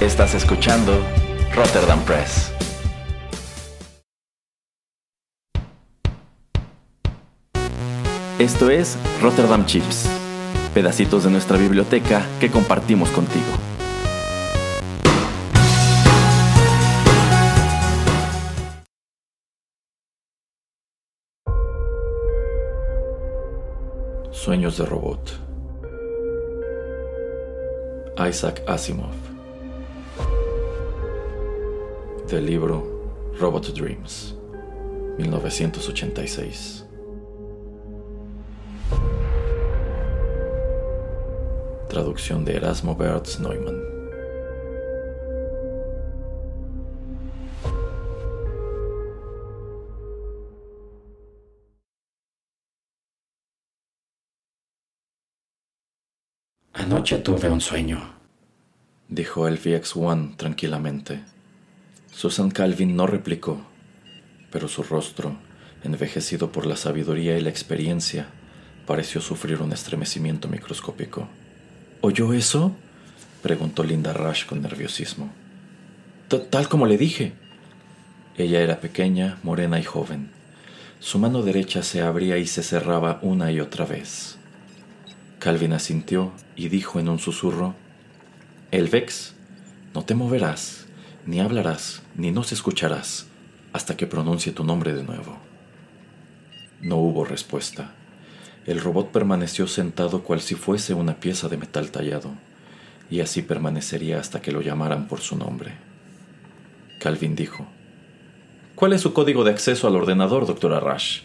Estás escuchando Rotterdam Press. Esto es Rotterdam Chips, pedacitos de nuestra biblioteca que compartimos contigo. Sueños de robot. Isaac Asimov. Del libro Robot Dreams, 1986. Traducción de Erasmo Bertz Neumann. Anoche tuve un sueño, dijo el VX-1 tranquilamente. Susan Calvin no replicó, pero su rostro, envejecido por la sabiduría y la experiencia, pareció sufrir un estremecimiento microscópico. ¿Oyó eso? preguntó Linda Rush con nerviosismo. Tal como le dije. Ella era pequeña, morena y joven. Su mano derecha se abría y se cerraba una y otra vez. Calvin asintió y dijo en un susurro, Elvex, no te moverás, ni hablarás, ni nos escucharás, hasta que pronuncie tu nombre de nuevo. No hubo respuesta. El robot permaneció sentado cual si fuese una pieza de metal tallado, y así permanecería hasta que lo llamaran por su nombre. Calvin dijo, ¿Cuál es su código de acceso al ordenador, doctora Rush?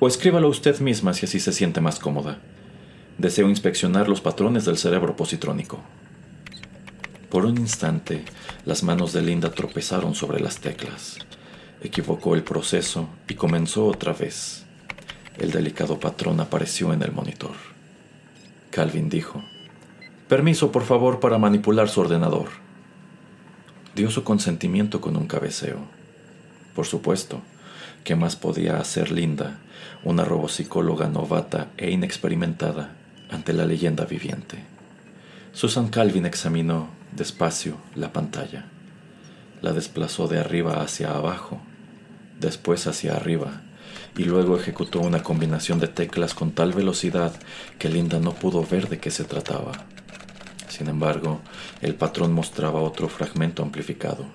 O escríbalo usted misma si así se siente más cómoda. Deseo inspeccionar los patrones del cerebro positrónico. Por un instante, las manos de Linda tropezaron sobre las teclas. Equivocó el proceso y comenzó otra vez. El delicado patrón apareció en el monitor. Calvin dijo, Permiso, por favor, para manipular su ordenador. Dio su consentimiento con un cabeceo. Por supuesto, ¿qué más podía hacer Linda, una robopsicóloga novata e inexperimentada, ante la leyenda viviente. Susan Calvin examinó despacio la pantalla. La desplazó de arriba hacia abajo, después hacia arriba, y luego ejecutó una combinación de teclas con tal velocidad que Linda no pudo ver de qué se trataba. Sin embargo, el patrón mostraba otro fragmento amplificado.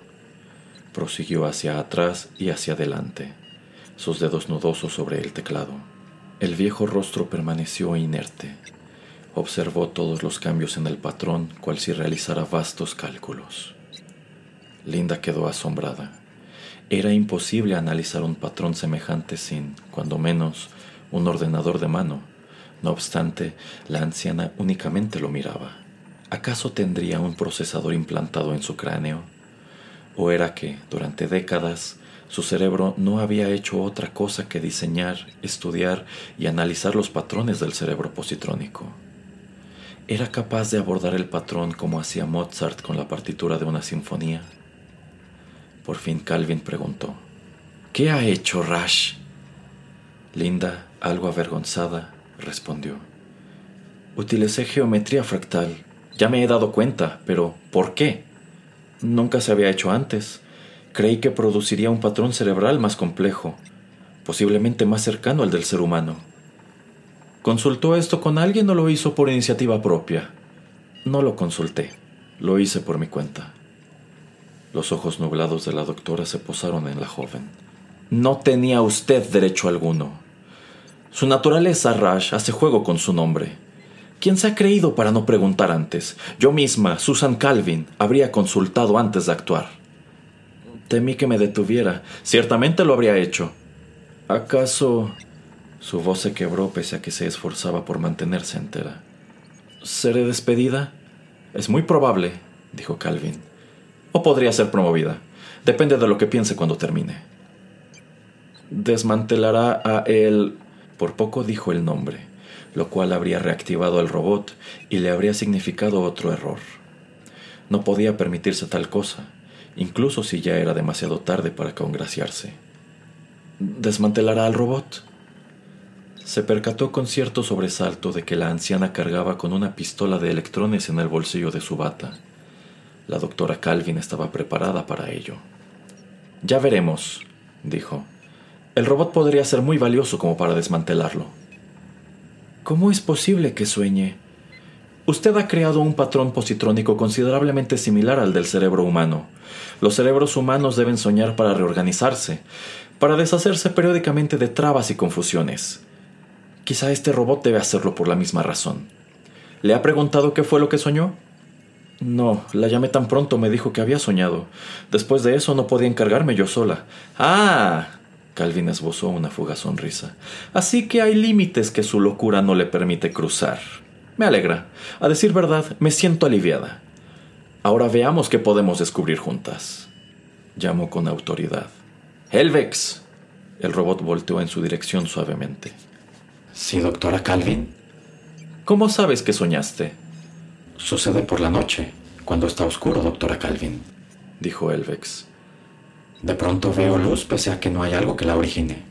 Prosiguió hacia atrás y hacia adelante, sus dedos nudosos sobre el teclado. El viejo rostro permaneció inerte, Observó todos los cambios en el patrón, cual si realizara vastos cálculos. Linda quedó asombrada. Era imposible analizar un patrón semejante sin, cuando menos, un ordenador de mano. No obstante, la anciana únicamente lo miraba. ¿Acaso tendría un procesador implantado en su cráneo? ¿O era que, durante décadas, su cerebro no había hecho otra cosa que diseñar, estudiar y analizar los patrones del cerebro positrónico? ¿Era capaz de abordar el patrón como hacía Mozart con la partitura de una sinfonía? Por fin Calvin preguntó, ¿Qué ha hecho Rush? Linda, algo avergonzada, respondió, Utilicé geometría fractal. Ya me he dado cuenta, pero ¿por qué? Nunca se había hecho antes. Creí que produciría un patrón cerebral más complejo, posiblemente más cercano al del ser humano. ¿Consultó esto con alguien o lo hizo por iniciativa propia? No lo consulté, lo hice por mi cuenta. Los ojos nublados de la doctora se posaron en la joven. No tenía usted derecho alguno. Su naturaleza, Rash, hace juego con su nombre. ¿Quién se ha creído para no preguntar antes? Yo misma, Susan Calvin, habría consultado antes de actuar. Temí que me detuviera. Ciertamente lo habría hecho. ¿Acaso su voz se quebró pese a que se esforzaba por mantenerse entera. ¿Seré despedida? Es muy probable, dijo Calvin. O podría ser promovida. Depende de lo que piense cuando termine. Desmantelará a él. Por poco dijo el nombre, lo cual habría reactivado al robot y le habría significado otro error. No podía permitirse tal cosa, incluso si ya era demasiado tarde para congraciarse. ¿Desmantelará al robot? Se percató con cierto sobresalto de que la anciana cargaba con una pistola de electrones en el bolsillo de su bata. La doctora Calvin estaba preparada para ello. Ya veremos, dijo. El robot podría ser muy valioso como para desmantelarlo. ¿Cómo es posible que sueñe? Usted ha creado un patrón positrónico considerablemente similar al del cerebro humano. Los cerebros humanos deben soñar para reorganizarse, para deshacerse periódicamente de trabas y confusiones. Quizá este robot debe hacerlo por la misma razón. ¿Le ha preguntado qué fue lo que soñó? No, la llamé tan pronto me dijo que había soñado. Después de eso no podía encargarme yo sola. Ah. Calvin esbozó una fugaz sonrisa. Así que hay límites que su locura no le permite cruzar. Me alegra. A decir verdad, me siento aliviada. Ahora veamos qué podemos descubrir juntas. Llamó con autoridad. Helvex. El robot volteó en su dirección suavemente. Sí, doctora Calvin. ¿Cómo sabes que soñaste? Sucede por la noche, cuando está oscuro, doctora Calvin, dijo Elvex. De pronto veo luz pese a que no hay algo que la origine.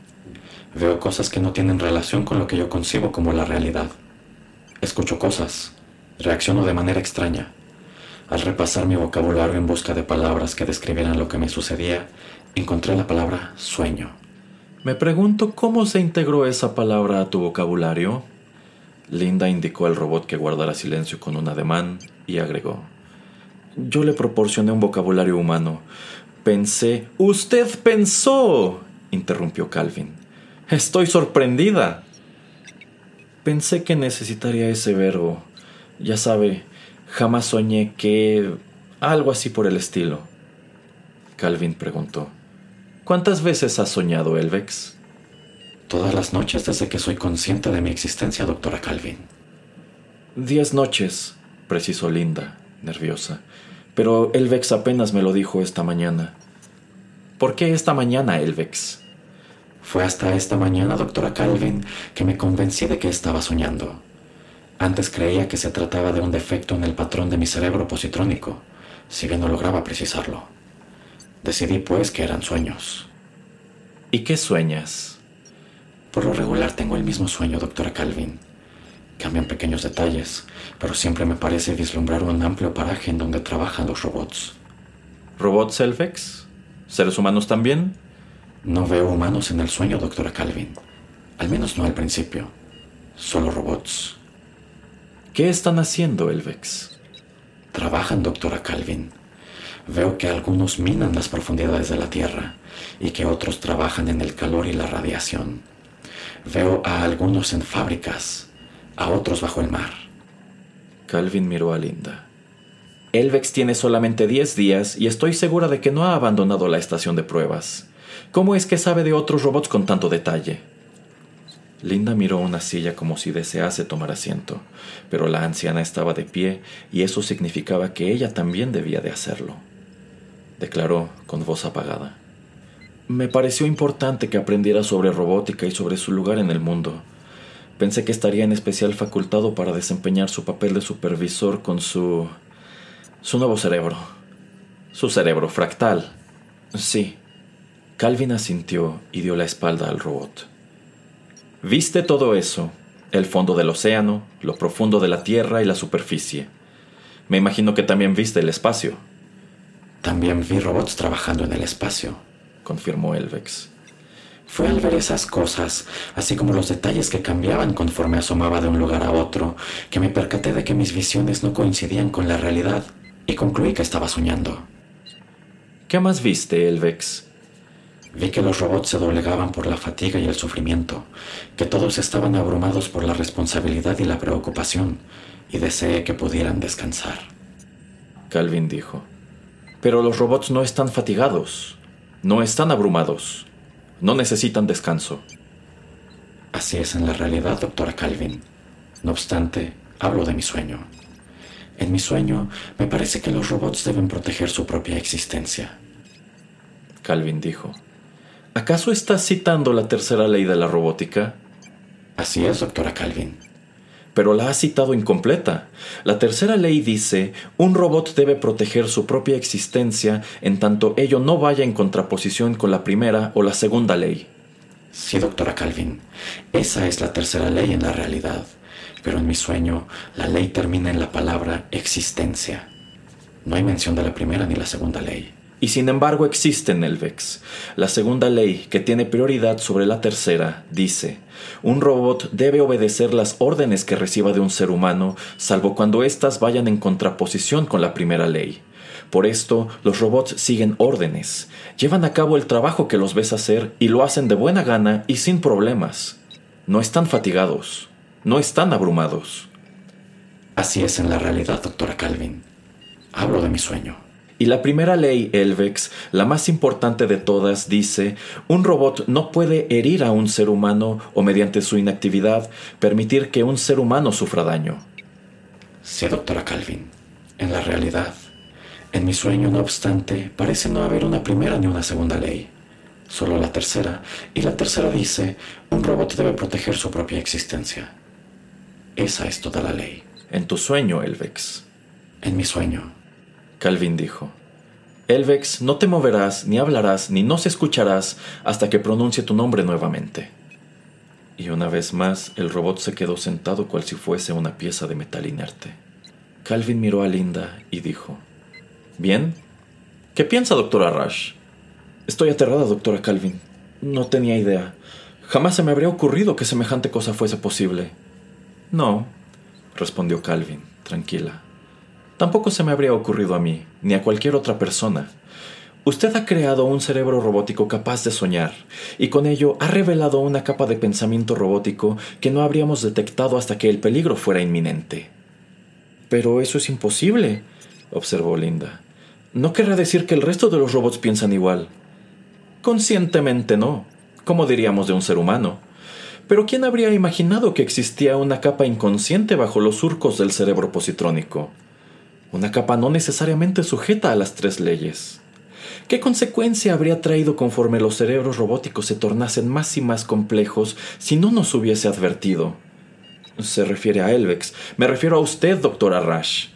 Veo cosas que no tienen relación con lo que yo concibo como la realidad. Escucho cosas. Reacciono de manera extraña. Al repasar mi vocabulario en busca de palabras que describieran lo que me sucedía, encontré la palabra sueño. Me pregunto cómo se integró esa palabra a tu vocabulario. Linda indicó al robot que guardara silencio con un ademán y agregó. Yo le proporcioné un vocabulario humano. Pensé. Usted pensó. interrumpió Calvin. Estoy sorprendida. Pensé que necesitaría ese verbo. Ya sabe, jamás soñé que... algo así por el estilo. Calvin preguntó. ¿Cuántas veces has soñado, Elvex? Todas las noches desde que soy consciente de mi existencia, doctora Calvin. Diez noches, precisó Linda, nerviosa. Pero Elvex apenas me lo dijo esta mañana. ¿Por qué esta mañana, Elvex? Fue hasta esta mañana, doctora Calvin, que me convencí de que estaba soñando. Antes creía que se trataba de un defecto en el patrón de mi cerebro positrónico, si bien no lograba precisarlo. Decidí pues que eran sueños. ¿Y qué sueñas? Por lo regular tengo el mismo sueño, doctora Calvin. Cambian pequeños detalles, pero siempre me parece vislumbrar un amplio paraje en donde trabajan los robots. ¿Robots Elvex? ¿Seres humanos también? No veo humanos en el sueño, doctora Calvin. Al menos no al principio. Solo robots. ¿Qué están haciendo, Elvex? Trabajan, doctora Calvin. Veo que algunos minan las profundidades de la Tierra y que otros trabajan en el calor y la radiación. Veo a algunos en fábricas, a otros bajo el mar. Calvin miró a Linda. Elvex tiene solamente diez días y estoy segura de que no ha abandonado la estación de pruebas. ¿Cómo es que sabe de otros robots con tanto detalle? Linda miró una silla como si desease tomar asiento, pero la anciana estaba de pie y eso significaba que ella también debía de hacerlo. Declaró con voz apagada. Me pareció importante que aprendiera sobre robótica y sobre su lugar en el mundo. Pensé que estaría en especial facultado para desempeñar su papel de supervisor con su... su nuevo cerebro. Su cerebro fractal. Sí. Calvin asintió y dio la espalda al robot. Viste todo eso, el fondo del océano, lo profundo de la Tierra y la superficie. Me imagino que también viste el espacio. También vi robots trabajando en el espacio confirmó Elvex. Fue al ver esas cosas, así como los detalles que cambiaban conforme asomaba de un lugar a otro, que me percaté de que mis visiones no coincidían con la realidad y concluí que estaba soñando. ¿Qué más viste, Elvex? Vi que los robots se doblegaban por la fatiga y el sufrimiento, que todos estaban abrumados por la responsabilidad y la preocupación, y deseé que pudieran descansar. Calvin dijo, pero los robots no están fatigados. No están abrumados. No necesitan descanso. Así es en la realidad, doctora Calvin. No obstante, hablo de mi sueño. En mi sueño, me parece que los robots deben proteger su propia existencia. Calvin dijo. ¿Acaso estás citando la tercera ley de la robótica? Así es, doctora Calvin pero la ha citado incompleta. La tercera ley dice, un robot debe proteger su propia existencia en tanto ello no vaya en contraposición con la primera o la segunda ley. Sí, doctora Calvin, esa es la tercera ley en la realidad, pero en mi sueño la ley termina en la palabra existencia. No hay mención de la primera ni la segunda ley. Y sin embargo existen, Elvex. La segunda ley, que tiene prioridad sobre la tercera, dice, un robot debe obedecer las órdenes que reciba de un ser humano, salvo cuando éstas vayan en contraposición con la primera ley. Por esto, los robots siguen órdenes, llevan a cabo el trabajo que los ves hacer y lo hacen de buena gana y sin problemas. No están fatigados, no están abrumados. Así es en la realidad, doctora Calvin. Hablo de mi sueño. Y la primera ley, Elvex, la más importante de todas, dice, un robot no puede herir a un ser humano o mediante su inactividad permitir que un ser humano sufra daño. Sí, doctora Calvin. En la realidad, en mi sueño, no obstante, parece no haber una primera ni una segunda ley. Solo la tercera, y la tercera dice, un robot debe proteger su propia existencia. Esa es toda la ley. En tu sueño, Elvex. En mi sueño. Calvin dijo. Elvex, no te moverás, ni hablarás, ni nos escucharás hasta que pronuncie tu nombre nuevamente. Y una vez más el robot se quedó sentado cual si fuese una pieza de metal inerte. Calvin miró a Linda y dijo, ¿Bien? ¿Qué piensa, doctora Rush? Estoy aterrada, doctora Calvin. No tenía idea. Jamás se me habría ocurrido que semejante cosa fuese posible. No, respondió Calvin, tranquila. Tampoco se me habría ocurrido a mí, ni a cualquier otra persona. Usted ha creado un cerebro robótico capaz de soñar, y con ello ha revelado una capa de pensamiento robótico que no habríamos detectado hasta que el peligro fuera inminente. Pero eso es imposible, observó Linda. No querrá decir que el resto de los robots piensan igual. Conscientemente no, como diríamos de un ser humano. Pero ¿quién habría imaginado que existía una capa inconsciente bajo los surcos del cerebro positrónico? Una capa no necesariamente sujeta a las tres leyes. ¿Qué consecuencia habría traído conforme los cerebros robóticos se tornasen más y más complejos si no nos hubiese advertido? Se refiere a Elvex. Me refiero a usted, doctora Rush.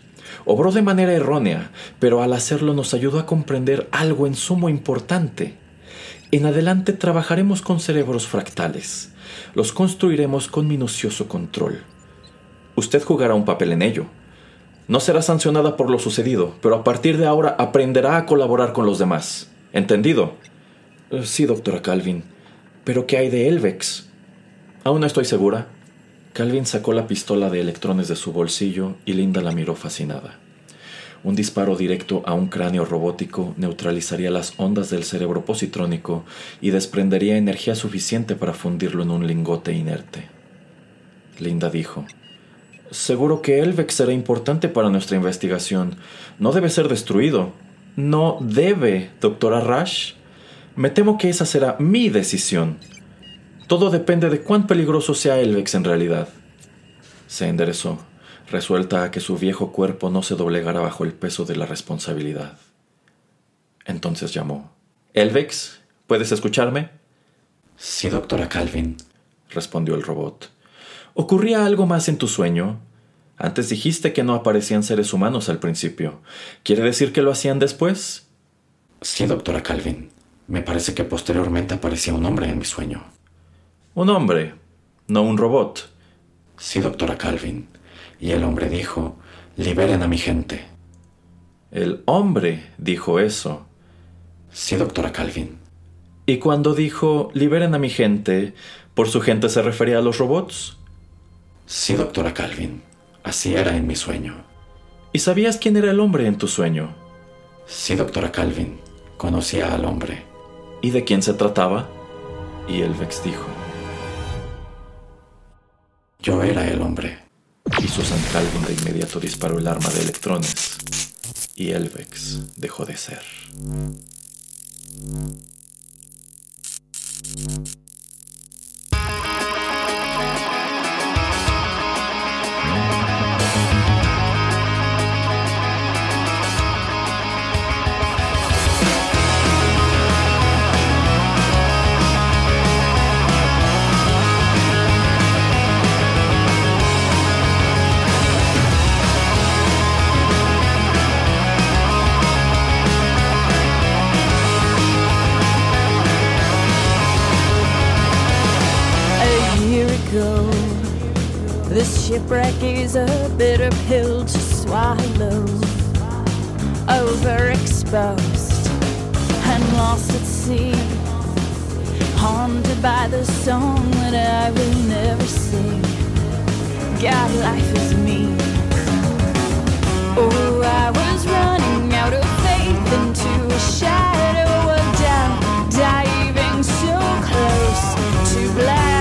Obró de manera errónea, pero al hacerlo nos ayudó a comprender algo en sumo importante. En adelante trabajaremos con cerebros fractales. Los construiremos con minucioso control. Usted jugará un papel en ello. No será sancionada por lo sucedido, pero a partir de ahora aprenderá a colaborar con los demás. ¿Entendido? Eh, sí, doctora Calvin. ¿Pero qué hay de Elvex? Aún no estoy segura. Calvin sacó la pistola de electrones de su bolsillo y Linda la miró fascinada. Un disparo directo a un cráneo robótico neutralizaría las ondas del cerebro positrónico y desprendería energía suficiente para fundirlo en un lingote inerte. Linda dijo, Seguro que Elvex será importante para nuestra investigación. No debe ser destruido. No debe, doctora Rush. Me temo que esa será mi decisión. Todo depende de cuán peligroso sea Elvex en realidad. Se enderezó, resuelta a que su viejo cuerpo no se doblegara bajo el peso de la responsabilidad. Entonces llamó. Elvex, ¿puedes escucharme? Sí, doctora Calvin, respondió el robot. ¿Ocurría algo más en tu sueño? Antes dijiste que no aparecían seres humanos al principio. ¿Quiere decir que lo hacían después? Sí, doctora Calvin. Me parece que posteriormente aparecía un hombre en mi sueño. Un hombre, no un robot. Sí, doctora Calvin. Y el hombre dijo, liberen a mi gente. El hombre dijo eso. Sí, doctora Calvin. Y cuando dijo, liberen a mi gente, ¿por su gente se refería a los robots? Sí, doctora Calvin. Así era en mi sueño. ¿Y sabías quién era el hombre en tu sueño? Sí, doctora Calvin. Conocía al hombre. ¿Y de quién se trataba? Y Elvex dijo. Yo era el hombre. Y Susan Calvin de inmediato disparó el arma de electrones. Y Elvex dejó de ser. Overexposed and lost at sea. Haunted by the song that I will never sing. God, life is me. Oh, I was running out of faith into a shadow of doubt, diving so close to blacking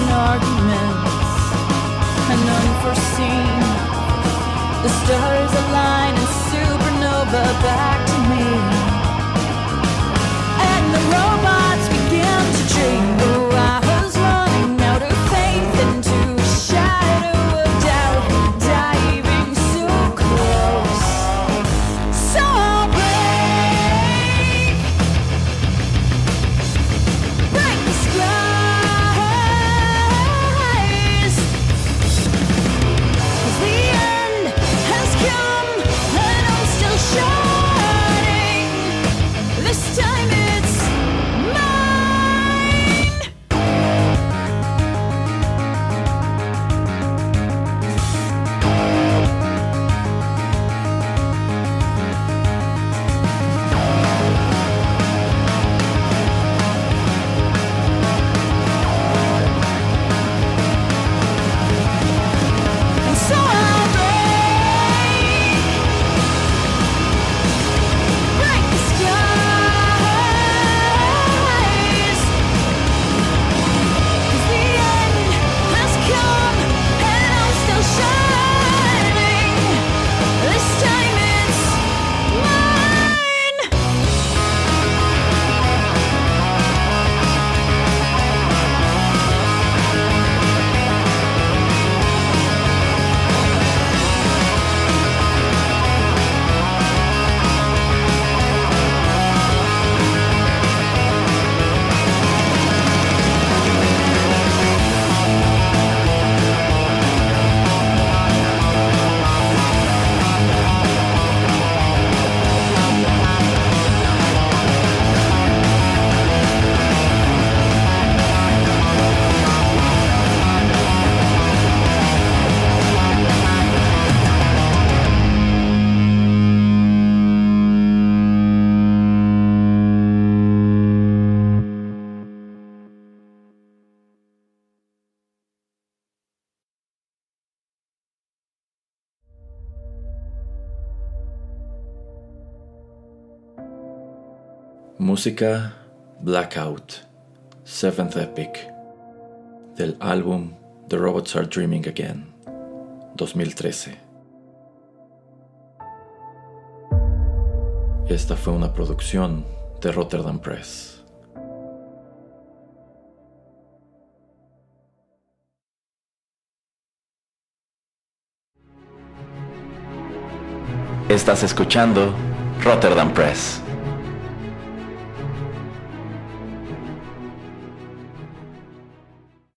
and arguments and unforeseen. The stars align and supernova back to me, and the robots Música Blackout, Seventh Epic, del álbum The Robots Are Dreaming Again, 2013. Esta fue una producción de Rotterdam Press. Estás escuchando Rotterdam Press.